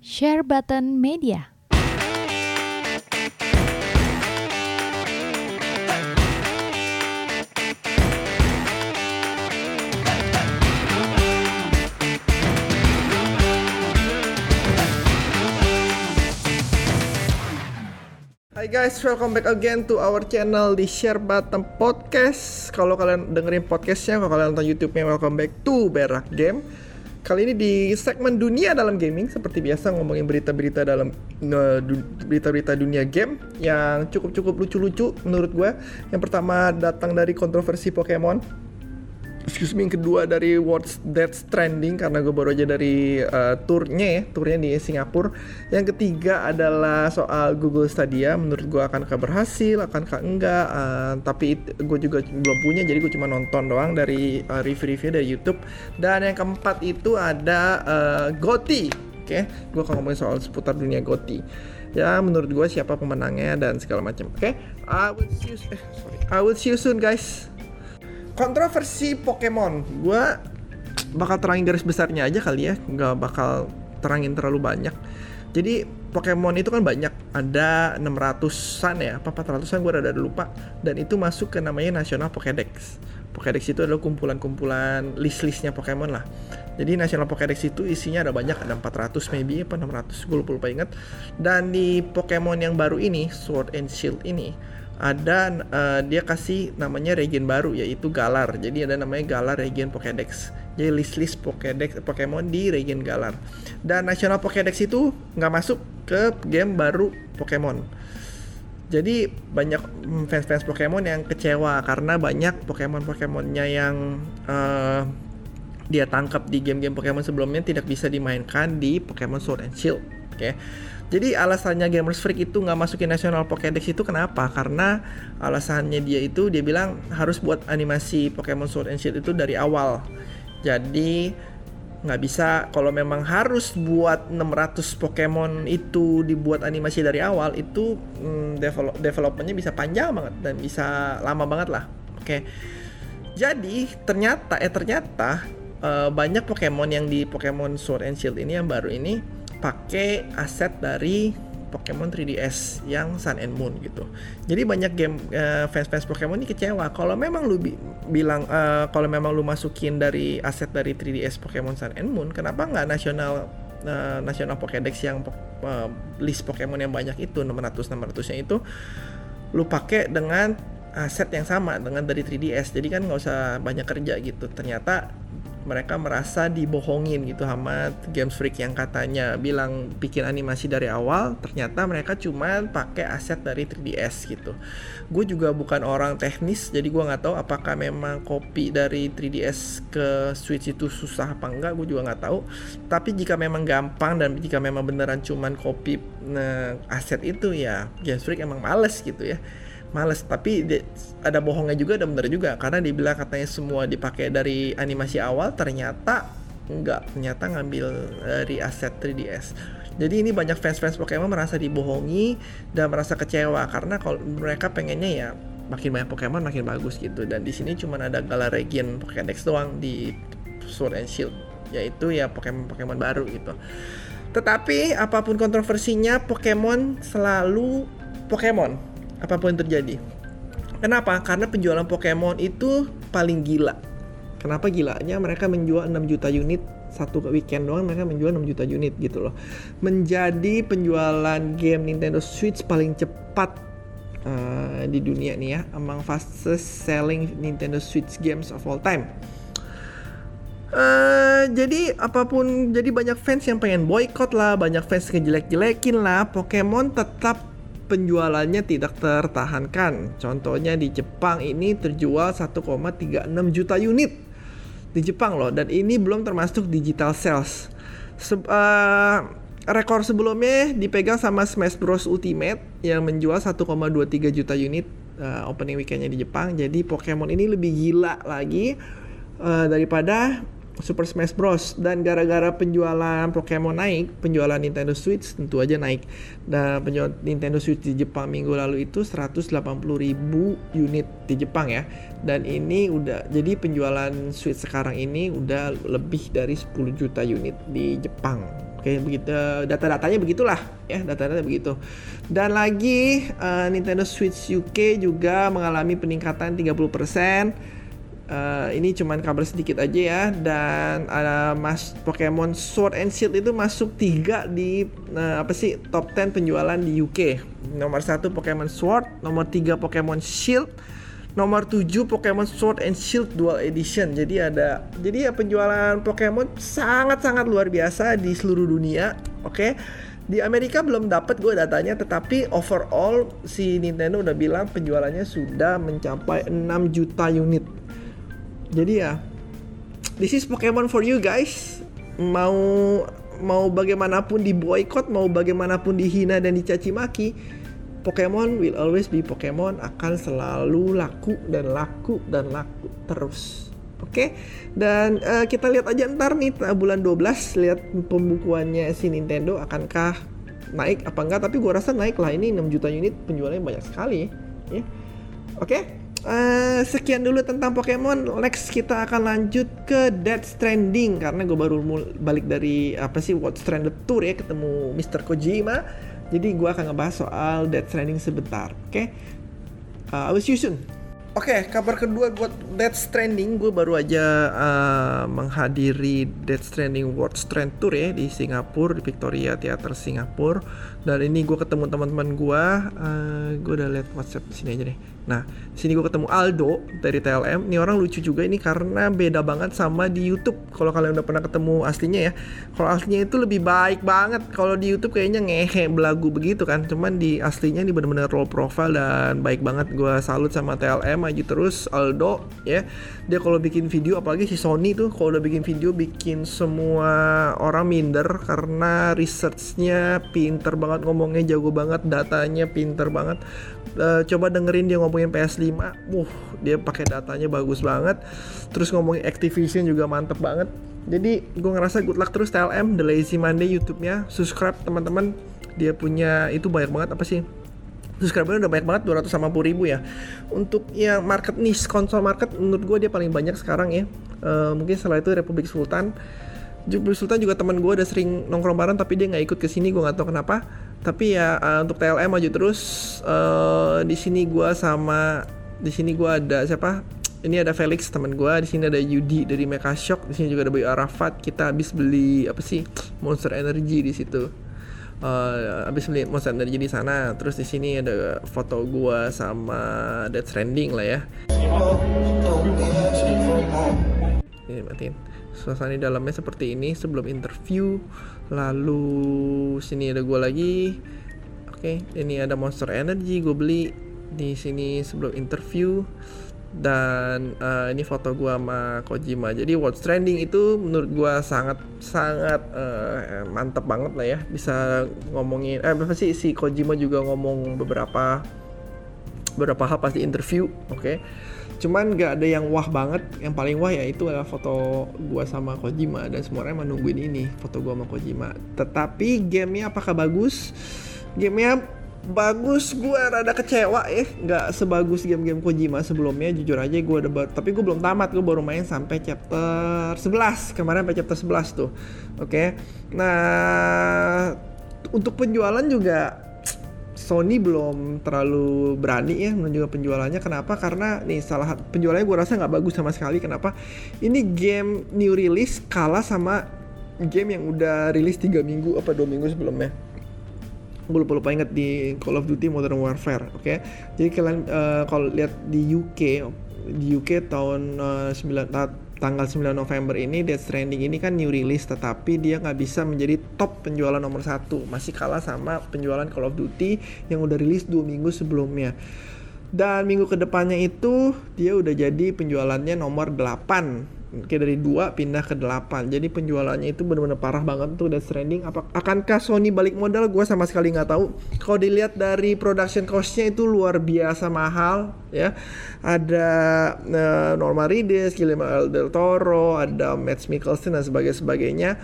Share Button Media. Hai guys, welcome back again to our channel di Share Button Podcast. Kalau kalian dengerin podcastnya, kalau kalian nonton YouTube-nya, welcome back to Berak Game. Kali ini di segmen dunia dalam gaming, seperti biasa ngomongin berita-berita dalam berita-berita dunia game yang cukup-cukup lucu-lucu menurut gue. Yang pertama datang dari kontroversi Pokemon. Excuse me, yang kedua dari What's That Trending karena gue baru aja dari uh, turnya ya, turnya di Singapura. Yang ketiga adalah soal Google Stadia. Menurut gue akankah berhasil, akankah enggak? Uh, tapi gue juga belum punya, jadi gue cuma nonton doang dari uh, review-review dari YouTube. Dan yang keempat itu ada uh, Goti. Oke, gue akan ngomongin soal seputar dunia Goti. Ya, menurut gue siapa pemenangnya dan segala macam. Oke, I will see you, eh, sorry, I will see you soon guys kontroversi Pokemon. Gue bakal terangin garis besarnya aja kali ya. Nggak bakal terangin terlalu banyak. Jadi Pokemon itu kan banyak. Ada 600-an ya apa 400-an gue rada lupa. Dan itu masuk ke namanya National Pokédex. Pokédex itu adalah kumpulan-kumpulan list-listnya Pokemon lah. Jadi National Pokédex itu isinya ada banyak. Ada 400 maybe apa 600 gue lupa, lupa inget dan di Pokemon yang baru ini Sword and Shield ini ada eh, dia kasih namanya regen baru yaitu Galar. Jadi ada namanya Galar Regen Pokédex. Jadi list-list Pokédex Pokemon di regen Galar. Dan National Pokédex itu nggak masuk ke game baru Pokemon. Jadi banyak mm, fans-fans Pokemon yang kecewa karena banyak Pokemon-Pokemonnya yang eh, dia tangkap di game-game Pokemon sebelumnya tidak bisa dimainkan di Pokemon Sword and Shield. Oke. Jadi alasannya Gamers Freak itu nggak masukin National Pokédex itu kenapa? Karena alasannya dia itu dia bilang harus buat animasi Pokemon Sword and Shield itu dari awal. Jadi nggak bisa kalau memang harus buat 600 Pokemon itu dibuat animasi dari awal itu hmm, develop developmentnya bisa panjang banget dan bisa lama banget lah. Oke. Jadi ternyata eh ternyata eh, banyak Pokemon yang di Pokemon Sword and Shield ini yang baru ini pakai aset dari Pokemon 3DS yang Sun and Moon gitu. Jadi banyak game eh, fans-fans Pokemon ini kecewa kalau memang lu bi- bilang eh, kalau memang lu masukin dari aset dari 3DS Pokemon Sun and Moon, kenapa nggak nasional eh, nasional Pokédex yang eh, list Pokemon yang banyak itu 600 600-nya itu lu pakai dengan aset yang sama dengan dari 3DS. Jadi kan nggak usah banyak kerja gitu. Ternyata mereka merasa dibohongin gitu sama Games Freak yang katanya bilang bikin animasi dari awal ternyata mereka cuma pakai aset dari 3DS gitu. Gue juga bukan orang teknis jadi gue nggak tahu apakah memang copy dari 3DS ke Switch itu susah apa enggak gue juga nggak tahu. Tapi jika memang gampang dan jika memang beneran cuman copy nah, aset itu ya Games Freak emang males gitu ya males. Tapi ada bohongnya juga ada bener juga. Karena dibilang katanya semua dipakai dari animasi awal ternyata enggak ternyata ngambil dari aset 3DS jadi ini banyak fans-fans Pokemon merasa dibohongi dan merasa kecewa. Karena kalau mereka pengennya ya makin banyak Pokemon makin bagus gitu. Dan di sini cuma ada Galarian Pokédex doang di Sword and Shield. Yaitu ya Pokemon-Pokemon baru gitu. Tetapi apa pun kontroversinya Pokemon selalu Pokemon apa pun yang terjadi. Kenapa? Karena penjualan Pokemon itu paling gila. Kenapa gilanya? Mereka menjual 6 juta unit satu weekend doang mereka menjual 6 juta unit gitu loh. Menjadi penjualan game Nintendo Switch paling cepat uh, di dunia nih ya, among fastest selling Nintendo Switch games of all time. Eh, jadi apa pun jadi banyak fans yang pengen boykot lah, banyak fans ngejelek-jelekin lah, Pokemon tetap penjualannya tidak tertahankan. Contohnya di Jepang ini terjual 1,36 juta unit di Jepang loh dan ini belum termasuk digital sales. Se- eh, rekor sebelumnya dipegang sama Smash Bros Ultimate yang menjual 1,23 juta unit eh, opening weekendnya di Jepang. Jadi Pokemon ini lebih gila lagi eh, daripada Super Smash Bros dan gara-gara penjualan Pokemon naik, penjualan Nintendo Switch tentu aja naik. Dan penjualan Nintendo Switch di Jepang minggu lalu itu 180.000 unit di Jepang ya. Dan ini udah jadi penjualan Switch sekarang ini udah lebih dari 10 juta unit di Jepang. Oke, begitu data-datanya begitulah ya, data-datanya begitu. Dan lagi uh, Nintendo Switch UK juga mengalami peningkatan 30%. Uh, ini cuman kabar sedikit aja ya dan ada mas Pokemon Sword and Shield itu masuk tiga di uh, apa sih top 10 penjualan di UK. Nomor satu Pokemon Sword, nomor tiga Pokemon Shield, nomor 7 Pokemon Sword and Shield Dual Edition. Jadi ada jadi ya penjualan Pokemon sangat-sangat luar biasa di seluruh dunia. Oke. Okay? Di Amerika belum dapat gue datanya tetapi overall si Nintendo udah bilang penjualannya sudah mencapai 6 juta unit jadi ya this is Pokemon for you guys mau mau bagaimanapun di boykot mau bagaimanapun dihina dan dicaci maki Pokemon will always be Pokemon akan selalu laku dan laku dan laku terus. Oke. Okay? Dan uh, kita lihat aja ntar nih bulan 12 lihat pembukuannya si Nintendo akankah naik apa enggak tapi gua rasa naik lah ini 6 juta unit penjualannya banyak sekali ya. Oke. Uh, sekian dulu tentang Pokemon. Next kita akan lanjut ke Dead Stranding karena gue baru balik dari apa sih What Stranded Tour ya ketemu Mr. Kojima. Jadi gue akan ngebahas soal Dead Stranding sebentar. Oke, okay? uh, I will see you soon. Oke, okay, kabar kedua buat Dead Stranding, gue baru aja uh, menghadiri Dead Stranding World Strand Tour ya di Singapura, di Victoria Theater Singapura. Dan ini gue ketemu teman-teman gue, uh, gue udah lihat WhatsApp sini aja nih. Nah, sini gue ketemu Aldo dari TLM. Ini orang lucu juga ini karena beda banget sama di YouTube. Kalau kalian udah pernah ketemu aslinya ya, kalau aslinya itu lebih baik banget. Kalau di YouTube kayaknya ngehe belagu begitu kan. Cuman di aslinya ini bener-bener role profile dan baik banget. Gue salut sama TLM aja terus Aldo ya. Dia kalau bikin video apalagi si Sony tuh kalau udah bikin video bikin semua orang minder karena researchnya pinter banget ngomongnya jago banget datanya pinter banget uh, coba dengerin dia ngomongin PS5 wuh dia pakai datanya bagus banget. Terus ngomongin Activision juga mantep banget. Jadi gue ngerasa good luck terus TLM The Lazy Monday YouTube-nya. Subscribe teman-teman. Dia punya itu banyak banget apa sih? Subscribernya udah banyak banget 250 ribu ya. Untuk yang market niche konsol market menurut gue dia paling banyak sekarang ya. Uh, mungkin setelah itu Republik Sultan. Republik Sultan juga teman gue udah sering nongkrong bareng tapi dia nggak ikut ke sini gue nggak tahu kenapa tapi ya uh, untuk TLM maju terus uh, di sini gue sama di sini gue ada siapa? Ini ada Felix teman gue di sini ada Yudi dari Mecha Shock di sini juga ada Bayu Arafat. Kita habis beli apa sih Monster Energy di situ. Uh, habis beli Monster Energy di sana. Terus di sini ada foto gue sama Dead Stranding lah ya. Ini matiin. Suasana di dalamnya seperti ini sebelum interview lalu sini ada gue lagi. Oke okay, ini ada Monster Energy gue beli di sini sebelum interview. Dan uh, ini foto gue sama Kojima. Jadi What's Trending itu menurut gue sangat sangat uh, mantep banget lah ya. Bisa ngomongin eh apa sih si Kojima juga ngomong beberapa beberapa hal pasti interview oke. okay? Cuman gak ada yang wah banget. Yang paling wah ya itu adalah foto gua sama Kojima. Dan semua orang menungguin ini foto gua sama Kojima. Tetapi gamenya apakah bagus? Gamenya bagus gue rada kecewa ya. Nggak sebagus game-game Kojima sebelumnya jujur aja gue baru tapi gue belum tamat. Gue baru main sampai chapter 11 kemarin sampai chapter 11 tuh. Oke? Okay? nah untuk penjualan juga Sony belum terlalu berani ya menunjukkan penjualannya. Kenapa? Karena nih salah penjualannya gue rasa nggak bagus sama sekali. Kenapa? Ini game new release kalah sama game yang udah rilis 3 minggu apa dua minggu sebelumnya. Gue lupa lupa inget di Call of Duty Modern Warfare, oke? Okay? Jadi kalian uh, kalau lihat di UK, di UK tahun uh, 9 tanggal 9 November ini Death Stranding ini kan new release tetapi dia nggak bisa menjadi top penjualan nomor satu. Masih kalah sama penjualan Call of Duty yang udah rilis dua minggu sebelumnya. Dan minggu ke depannya itu dia udah jadi penjualannya nomor 8 kayak dari dua pindah ke delapan. Jadi penjualannya itu benar-benar parah banget tuh Death Stranding apa akankah Sony balik modal? Gue sama sekali nggak tahu. Kalau dilihat dari production costnya itu luar biasa mahal ya. Ada uh, Norma Reedus, Guillermo del Toro ada Matt Mikkelsen dan sebagainya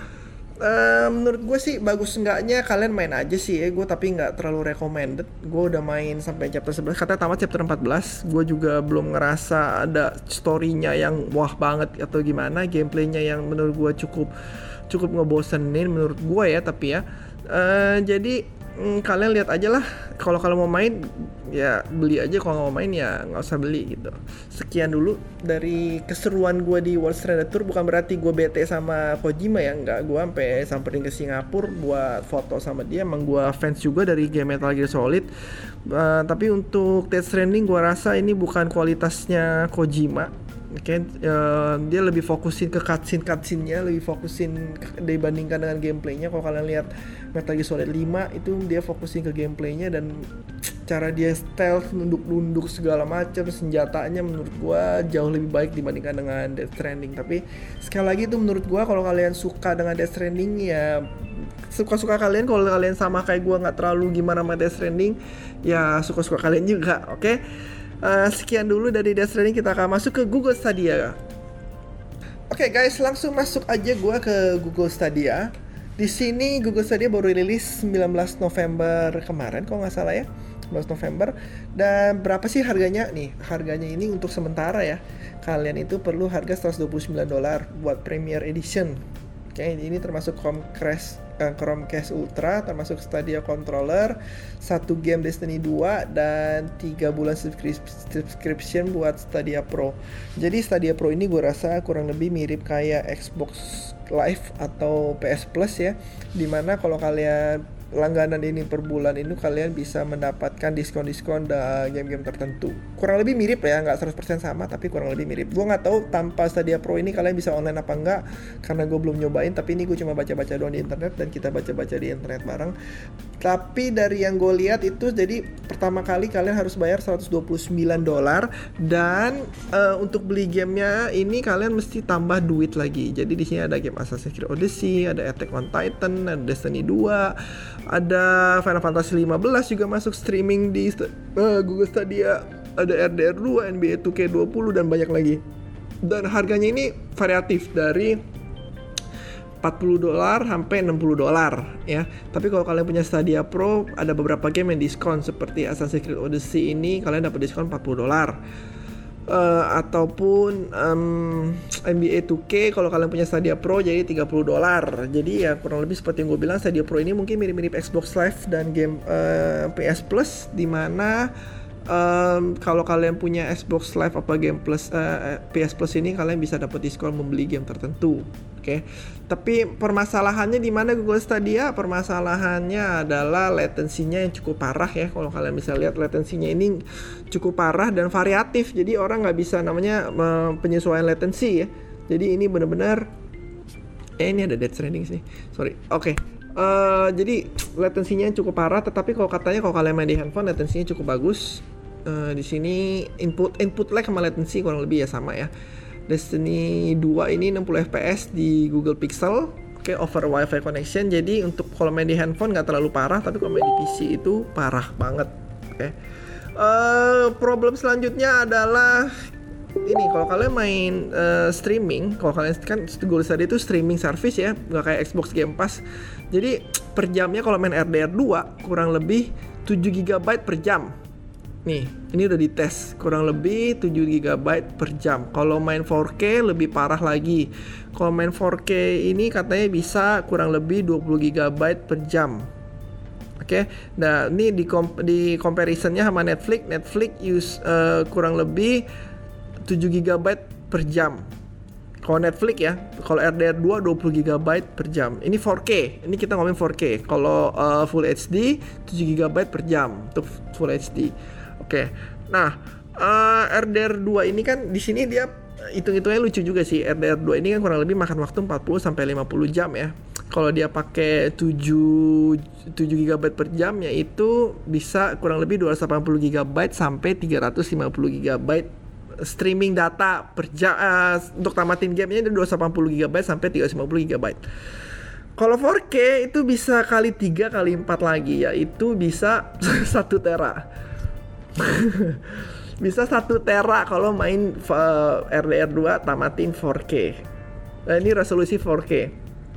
Uh, menurut gue sih bagus enggaknya kalian main aja sih ya gue tapi nggak terlalu recommended. Gue udah main sampai chapter 11 katanya tamat chapter 14 gue juga belum ngerasa ada storynya yang wah banget atau gimana. Gameplaynya yang menurut gue cukup cukup ngebosenin menurut gue ya tapi ya. Uh, jadi mm, kalian lihat aja lah. Kalau kalian mau main ya beli aja. Kalau mau main ya nggak usah beli gitu. Sekian dulu dari keseruan gue di Wall Street Tour. Bukan berarti gue bete sama Kojima ya. Nggak gue sampai samperin ke Singapura buat foto sama dia. Emang gue fans juga dari game Metal Gear Solid. Uh, tapi untuk Death Stranding gue rasa ini bukan kualitasnya Kojima Oke, uh, dia lebih fokusin ke cutscene cutscene-nya, lebih fokusin dibandingkan dengan gameplaynya. Kalau kalian lihat Metal Gear Solid 5 itu dia fokusin ke gameplaynya dan cara dia stealth, nunduk-nunduk segala macam, senjatanya menurut gua jauh lebih baik dibandingkan dengan Death Stranding. Tapi sekali lagi itu menurut gua kalau kalian suka dengan Death Stranding ya suka-suka kalian kalau kalian sama kayak gua nggak terlalu gimana sama Death Stranding ya suka-suka kalian juga, oke? Okay? Uh, sekian dulu dari Death Stranding kita akan masuk ke Google Stadia. Oke okay, guys, langsung masuk aja gue ke Google Stadia. Di sini Google Stadia baru rilis 19 November kemarin, kalau nggak salah ya. 19 November dan berapa sih harganya nih harganya ini untuk sementara ya kalian itu perlu harga 129 dolar buat Premier Edition oke ini termasuk Chromecast uh, Chromecast Ultra termasuk Stadia controller, satu game Destiny 2 dan tiga bulan subscription buat Stadia Pro. Jadi Stadia Pro ini gue rasa kurang lebih mirip kayak Xbox Live atau PS Plus ya. Di mana kalau kalian langganan ini per bulan ini kalian bisa mendapatkan diskon-diskon game-game tertentu. Kurang lebih mirip ya, nggak 100% sama tapi kurang lebih mirip. Gue nggak tahu tanpa Stadia Pro ini kalian bisa online apa enggak karena gue belum nyobain tapi ini gue cuma baca-baca doang di internet dan kita baca-baca di internet bareng. Tapi dari yang gue lihat itu jadi pertama kali kalian harus bayar 129 dolar dan uh, untuk beli gamenya ini kalian mesti tambah duit lagi. Jadi di sini ada game Assassin's Creed Odyssey, ada Attack on Titan, ada Destiny 2, ada Final Fantasy 15 juga masuk streaming di uh, Google Stadia. Ada RDR 2 NBA 2K20 dan banyak lagi. Dan harganya ini variatif dari 40 dolar sampai 60 dolar ya. Tapi kalau kalian punya Stadia Pro ada beberapa game yang diskon seperti Assassin's Creed Odyssey ini kalian dapat diskon 40 dolar uh, ataupun um, NBA 2K kalau kalian punya Stadia Pro jadi 30 dolar. Jadi ya kurang lebih seperti yang gue bilang Stadia Pro ini mungkin mirip-mirip Xbox Live dan game uh, eh, PS Plus di mana um, kalau kalian punya Xbox Live apa Game Plus uh, eh, PS Plus ini kalian bisa dapat diskon membeli game tertentu. Oke. Okay? Tapi permasalahannya di mana Google Stadia? Permasalahannya adalah latensinya yang cukup parah ya. Kalau kalian bisa lihat latensinya ini cukup parah dan variatif. Jadi orang nggak bisa namanya penyesuaian latensi ya. Jadi ini benar-benar eh ini ada dead stranding sih. Sorry. Oke. Okay. Uh, jadi latensinya cukup parah, tetapi kalau katanya kalau kalian main di handphone latensinya cukup bagus uh, di sini input input lag sama latency kurang lebih ya sama ya. Destiny 2 ini 60 fps di Google Pixel Oke, okay, over WiFi connection. Jadi untuk kalau main di handphone nggak terlalu parah, tapi kalau main di PC itu parah banget. Oke. Okay. Uh, eh, problem selanjutnya adalah ini kalau kalian main uh, streaming, kalau kalian kan Google tadi itu streaming service ya, nggak kayak Xbox Game Pass. Jadi per jamnya kalau main RDR 2 kurang lebih 7 GB per jam. Nih, ini udah dites kurang lebih 7 GB per jam. Kalau main 4K lebih parah lagi. Kalau main 4K ini katanya bisa kurang lebih 20 GB per jam. Oke, okay? nah ini di kom di comparisonnya sama Netflix, Netflix use uh, kurang lebih 7 GB per jam. Kalau Netflix ya, kalau RDR 2 20 GB per jam. Ini 4K. Ini kita ngomongin 4K. Kalau uh, Full HD 7 GB per jam untuk Full HD. Oke. Nah, uh, RDR 2 ini kan di sini dia hitung-hitungnya lucu juga sih. RDR 2 ini kan kurang lebih makan waktu 40 sampai 50 jam ya. Kalau dia pakai 7 7 GB per jam yaitu bisa kurang lebih 280 GB sampai 350 GB streaming data per jam uh, untuk tamatin gamenya 280 GB sampai 350 GB. Kalau 4K itu bisa kali 3 kali 4 lagi yaitu bisa 1 tera. bisa satu tera kalau main RDR 2 tamatin 4K. Nah, ini resolusi 4K.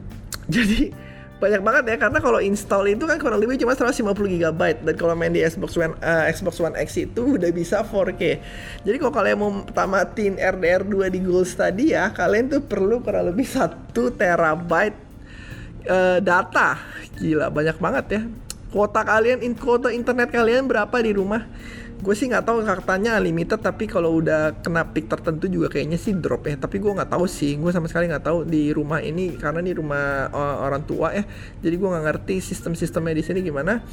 Jadi banyak banget ya karena kalau install itu kan kurang lebih cuma 150 GB dan kalau main di Xbox One uh, Xbox One X itu udah bisa 4K. Jadi kalau kalian mau tamatin RDR 2 di Google Stadia, kalian tuh perlu kurang lebih 1 terabyte uh, data gila banyak banget ya kuota kalian in kuota internet kalian berapa di rumah gue sih nggak tahu katanya unlimited tapi kalau udah kena peak tertentu juga kayaknya sih drop ya. Tapi gue nggak tahu sih gue sama sekali nggak tahu di rumah ini karena di rumah orang tua ya. Jadi gue nggak ngerti sistem-sistemnya di sini gimana.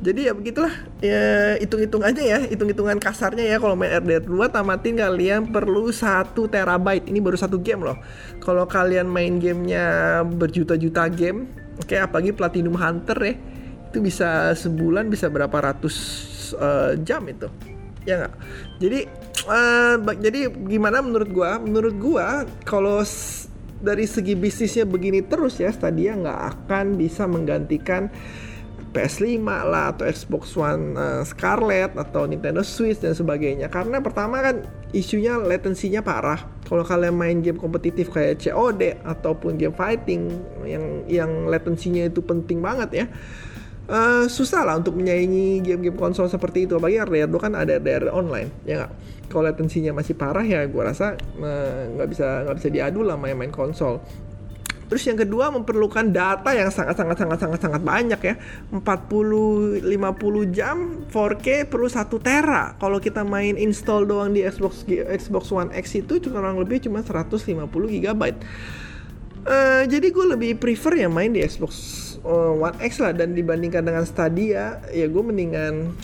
Jadi ya begitulah ya hitung-hitung aja ya hitung-hitungan kasarnya ya. Kalau main RDR 2 tamatin kalian perlu satu terabyte. Ini baru satu game loh. Kalau kalian main gamenya berjuta-juta game oke okay, apalagi Platinum Hunter ya itu bisa sebulan bisa berapa ratus uh, jam itu. Ya nggak? Jadi uh, jadi gimana menurut gua? Menurut gua kalau dari segi bisnisnya begini terus ya Stadia nggak akan bisa menggantikan PS5 lah atau Xbox One uh, Scarlet atau Nintendo Switch dan sebagainya. Karena pertama kan isunya latensinya parah. Kalau kalian main game kompetitif kayak COD ataupun game fighting yang yang latensinya itu penting banget ya uh, susah lah untuk menyaingi game-game konsol seperti itu apalagi RDR kan ada RDR online ya nggak kalau latensinya masih parah ya gue rasa eh, nggak uh, bisa nggak bisa diadu lah main-main konsol Terus yang kedua memerlukan data yang sangat sangat sangat sangat sangat banyak ya. 40 50 jam 4K perlu 1 tera. Kalau kita main install doang di Xbox Xbox One X itu kurang lebih cuma 150 GB. Uh, jadi gue lebih prefer ya main di Xbox uh, One X lah. Dan dibandingkan dengan Stadia ya gue mendingan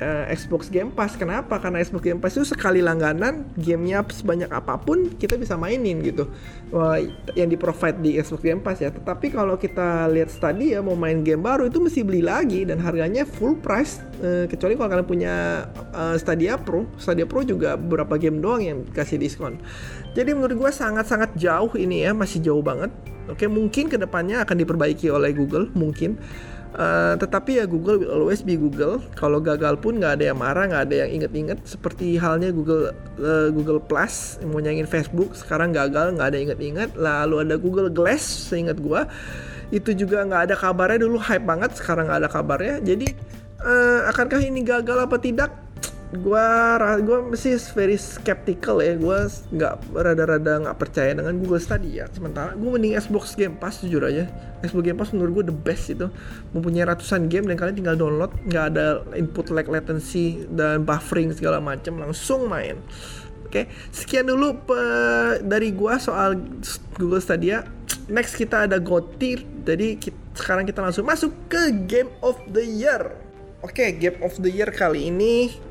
uh, Xbox Game Pass. Kenapa? Karena Xbox Game Pass itu sekali langganan, gamenya sebanyak apa pun kita bisa mainin gitu. Wah, yang di provide di Xbox Game Pass ya. Tetapi kalau kita lihat Stadia mau main game baru itu mesti beli lagi dan harganya full price. Uh, kecuali kalau kalian punya uh, Stadia Pro, Stadia Pro juga beberapa game doang yang kasih diskon. Jadi menurut gue sangat-sangat jauh ini ya, masih jauh banget. Oke, mungkin ke depannya akan diperbaiki oleh Google, mungkin. Uh, tetapi ya Google will always be Google. Kalau gagal pun nggak ada yang marah, nggak ada yang inget-inget. Seperti halnya Google uh, Google Plus mau nyanyiin Facebook, sekarang gagal, nggak ada inget-inget. Lalu ada Google Glass, seingat gue itu juga nggak ada kabarnya dulu hype banget, sekarang nggak ada kabarnya. Jadi uh, akankah ini gagal apa tidak? Gua gua masih very skeptical ya. Gua nggak rada-rada nggak percaya dengan Google Stadia. Sementara gua mending Xbox Game Pass jujur aja. Xbox Game Pass menurut gua the best itu. Mempunyai ratusan game dan kalian tinggal download nggak ada input lag latency dan buffering segala macam langsung main. Oke sekian dulu pe dari gua soal Google Stadia. Next kita ada GOTY jadi kita, sekarang kita langsung masuk ke Game of the Year. Oke, okay, Game of the Year kali ini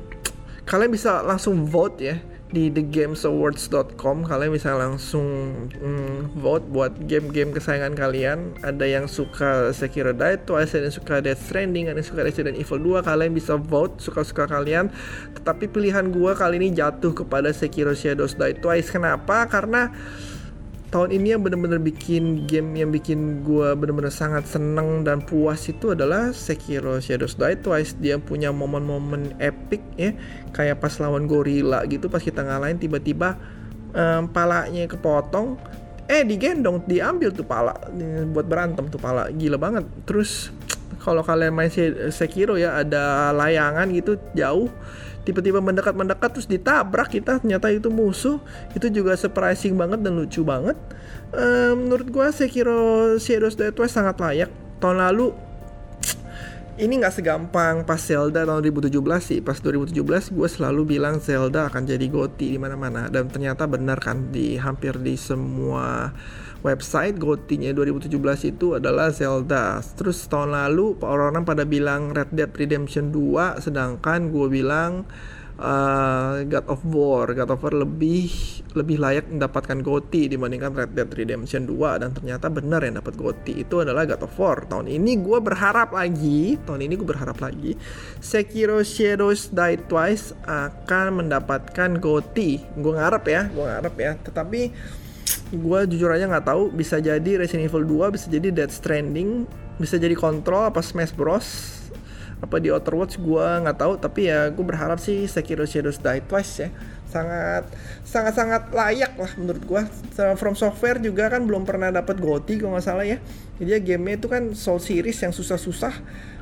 kalian bisa langsung vote ya di thegamesawards.com kalian bisa langsung mm, vote buat game-game kesayangan kalian. Ada yang suka Sekiro Die Twice ada yang suka Death Stranding ada yang suka Resident Evil 2 kalian bisa vote suka-suka kalian. Tetapi pilihan gua kali ini jatuh kepada Sekiro Shadows Die Twice. Kenapa? Karena tahun ini yang bener-bener bikin game yang bikin gue bener-bener sangat seneng dan puas itu adalah Sekiro Shadows Die Twice. Dia punya momen-momen epic ya kayak pas lawan gorila gitu pas kita ngalahin tiba-tiba um, palanya kepotong eh digendong diambil tuh pala buat berantem tuh pala gila banget. Terus kalau kalian main Sekiro ya ada layangan gitu jauh tiba-tiba mendekat-mendekat terus ditabrak kita. Ternyata itu musuh. Itu juga surprising banget dan lucu banget. Uh, menurut gue Sekiro Shadows Die Twice sangat layak. Tahun lalu ini nggak segampang pas Zelda tahun 2017 sih. Pas 2017 gue selalu bilang Zelda akan jadi GOTY di mana-mana. Dan ternyata benar kan di hampir di semua website GOTY-nya 2017 itu adalah Zelda. Terus tahun lalu orang-orang pada bilang Red Dead Redemption 2 sedangkan gue bilang uh, God of War. God of War lebih lebih layak mendapatkan GOTY dibandingkan Red Dead Redemption 2 dan ternyata benar yang dapat GOTY itu adalah God of War. Tahun ini gue berharap lagi tahun ini gue berharap lagi Sekiro Shadows Die Twice akan mendapatkan GOTY. Gue ngarep ya gue ngarep ya. Tetapi gue jujur aja nggak tahu bisa jadi Resident Evil 2 bisa jadi Dead Stranding bisa jadi Control apa Smash Bros apa di Outer Watch gue nggak tahu tapi ya gue berharap sih Sekiro Shadows Die Twice ya. Sangat sangat sangat layak lah menurut gue From Software juga kan belum pernah dapat GOTY kalau nggak salah ya. Jadi ya gamenya itu kan Soul Series yang susah-susah.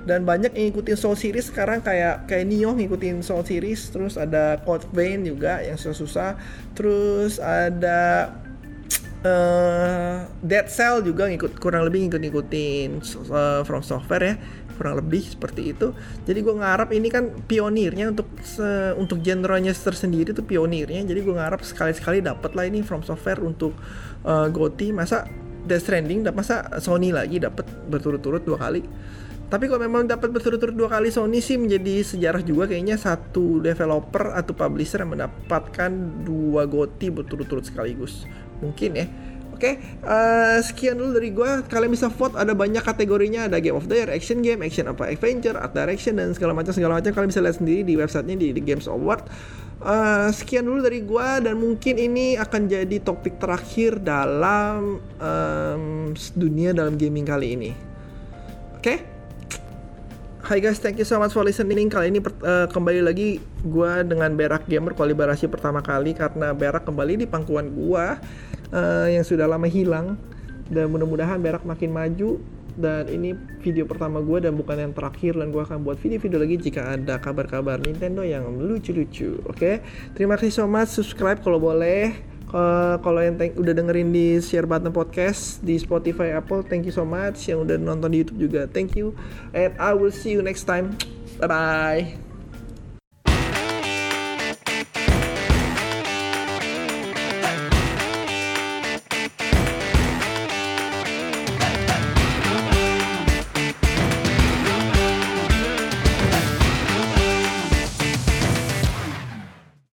Dan banyak yang ngikutin Soul Series sekarang kayak kayak Nioh ngikutin Soul Series. Terus ada Code Vein juga yang susah-susah. Terus ada uh, Dead Cell juga ngikut kurang lebih ngikut ngikutin uh, From Software ya kurang lebih seperti itu. Jadi gue ngarap ini kan pionirnya untuk se, untuk genrenya tersendiri tuh pionirnya. Jadi gue ngarap sekali sekali dapat lah ini From Software untuk uh, Goti. Masa Death Stranding masa Sony lagi dapat berturut-turut dua kali? Tapi kalau memang dapat berturut-turut dua kali Sony sih menjadi sejarah juga kayaknya. Satu developer atau publisher yang mendapatkan dua GOTY berturut-turut sekaligus. Mungkin ya Oke, okay, uh, eh, sekian dulu dari gue. Kalian bisa vote, ada banyak kategorinya, ada Game of the Year, Action Game, Action apa, Adventure, Art Direction dan segala macam segala macam. Kalian bisa lihat sendiri di websitenya di, di Games Award. Uh, sekian dulu dari gue dan mungkin ini akan jadi topik terakhir dalam um, dunia dalam gaming kali ini. Oke? Okay? Hai guys, thank you so much for listening. Kali ini uh, kembali lagi gue dengan Berak Gamer kolaborasi pertama kali karena Berak kembali di pangkuan gue uh, yang sudah lama hilang. Dan mudah-mudahan Berak makin maju. Dan ini video pertama gue dan bukan yang terakhir. Dan gue akan buat video-video lagi jika ada kabar-kabar Nintendo yang lucu-lucu. Oke? Okay? terima kasih so much. Subscribe kalau boleh. Uh, kalau yang udah dengerin di share button podcast di Spotify Apple thank you so much. Yang udah nonton di YouTube juga thank you. And I will see you next time. Bye bye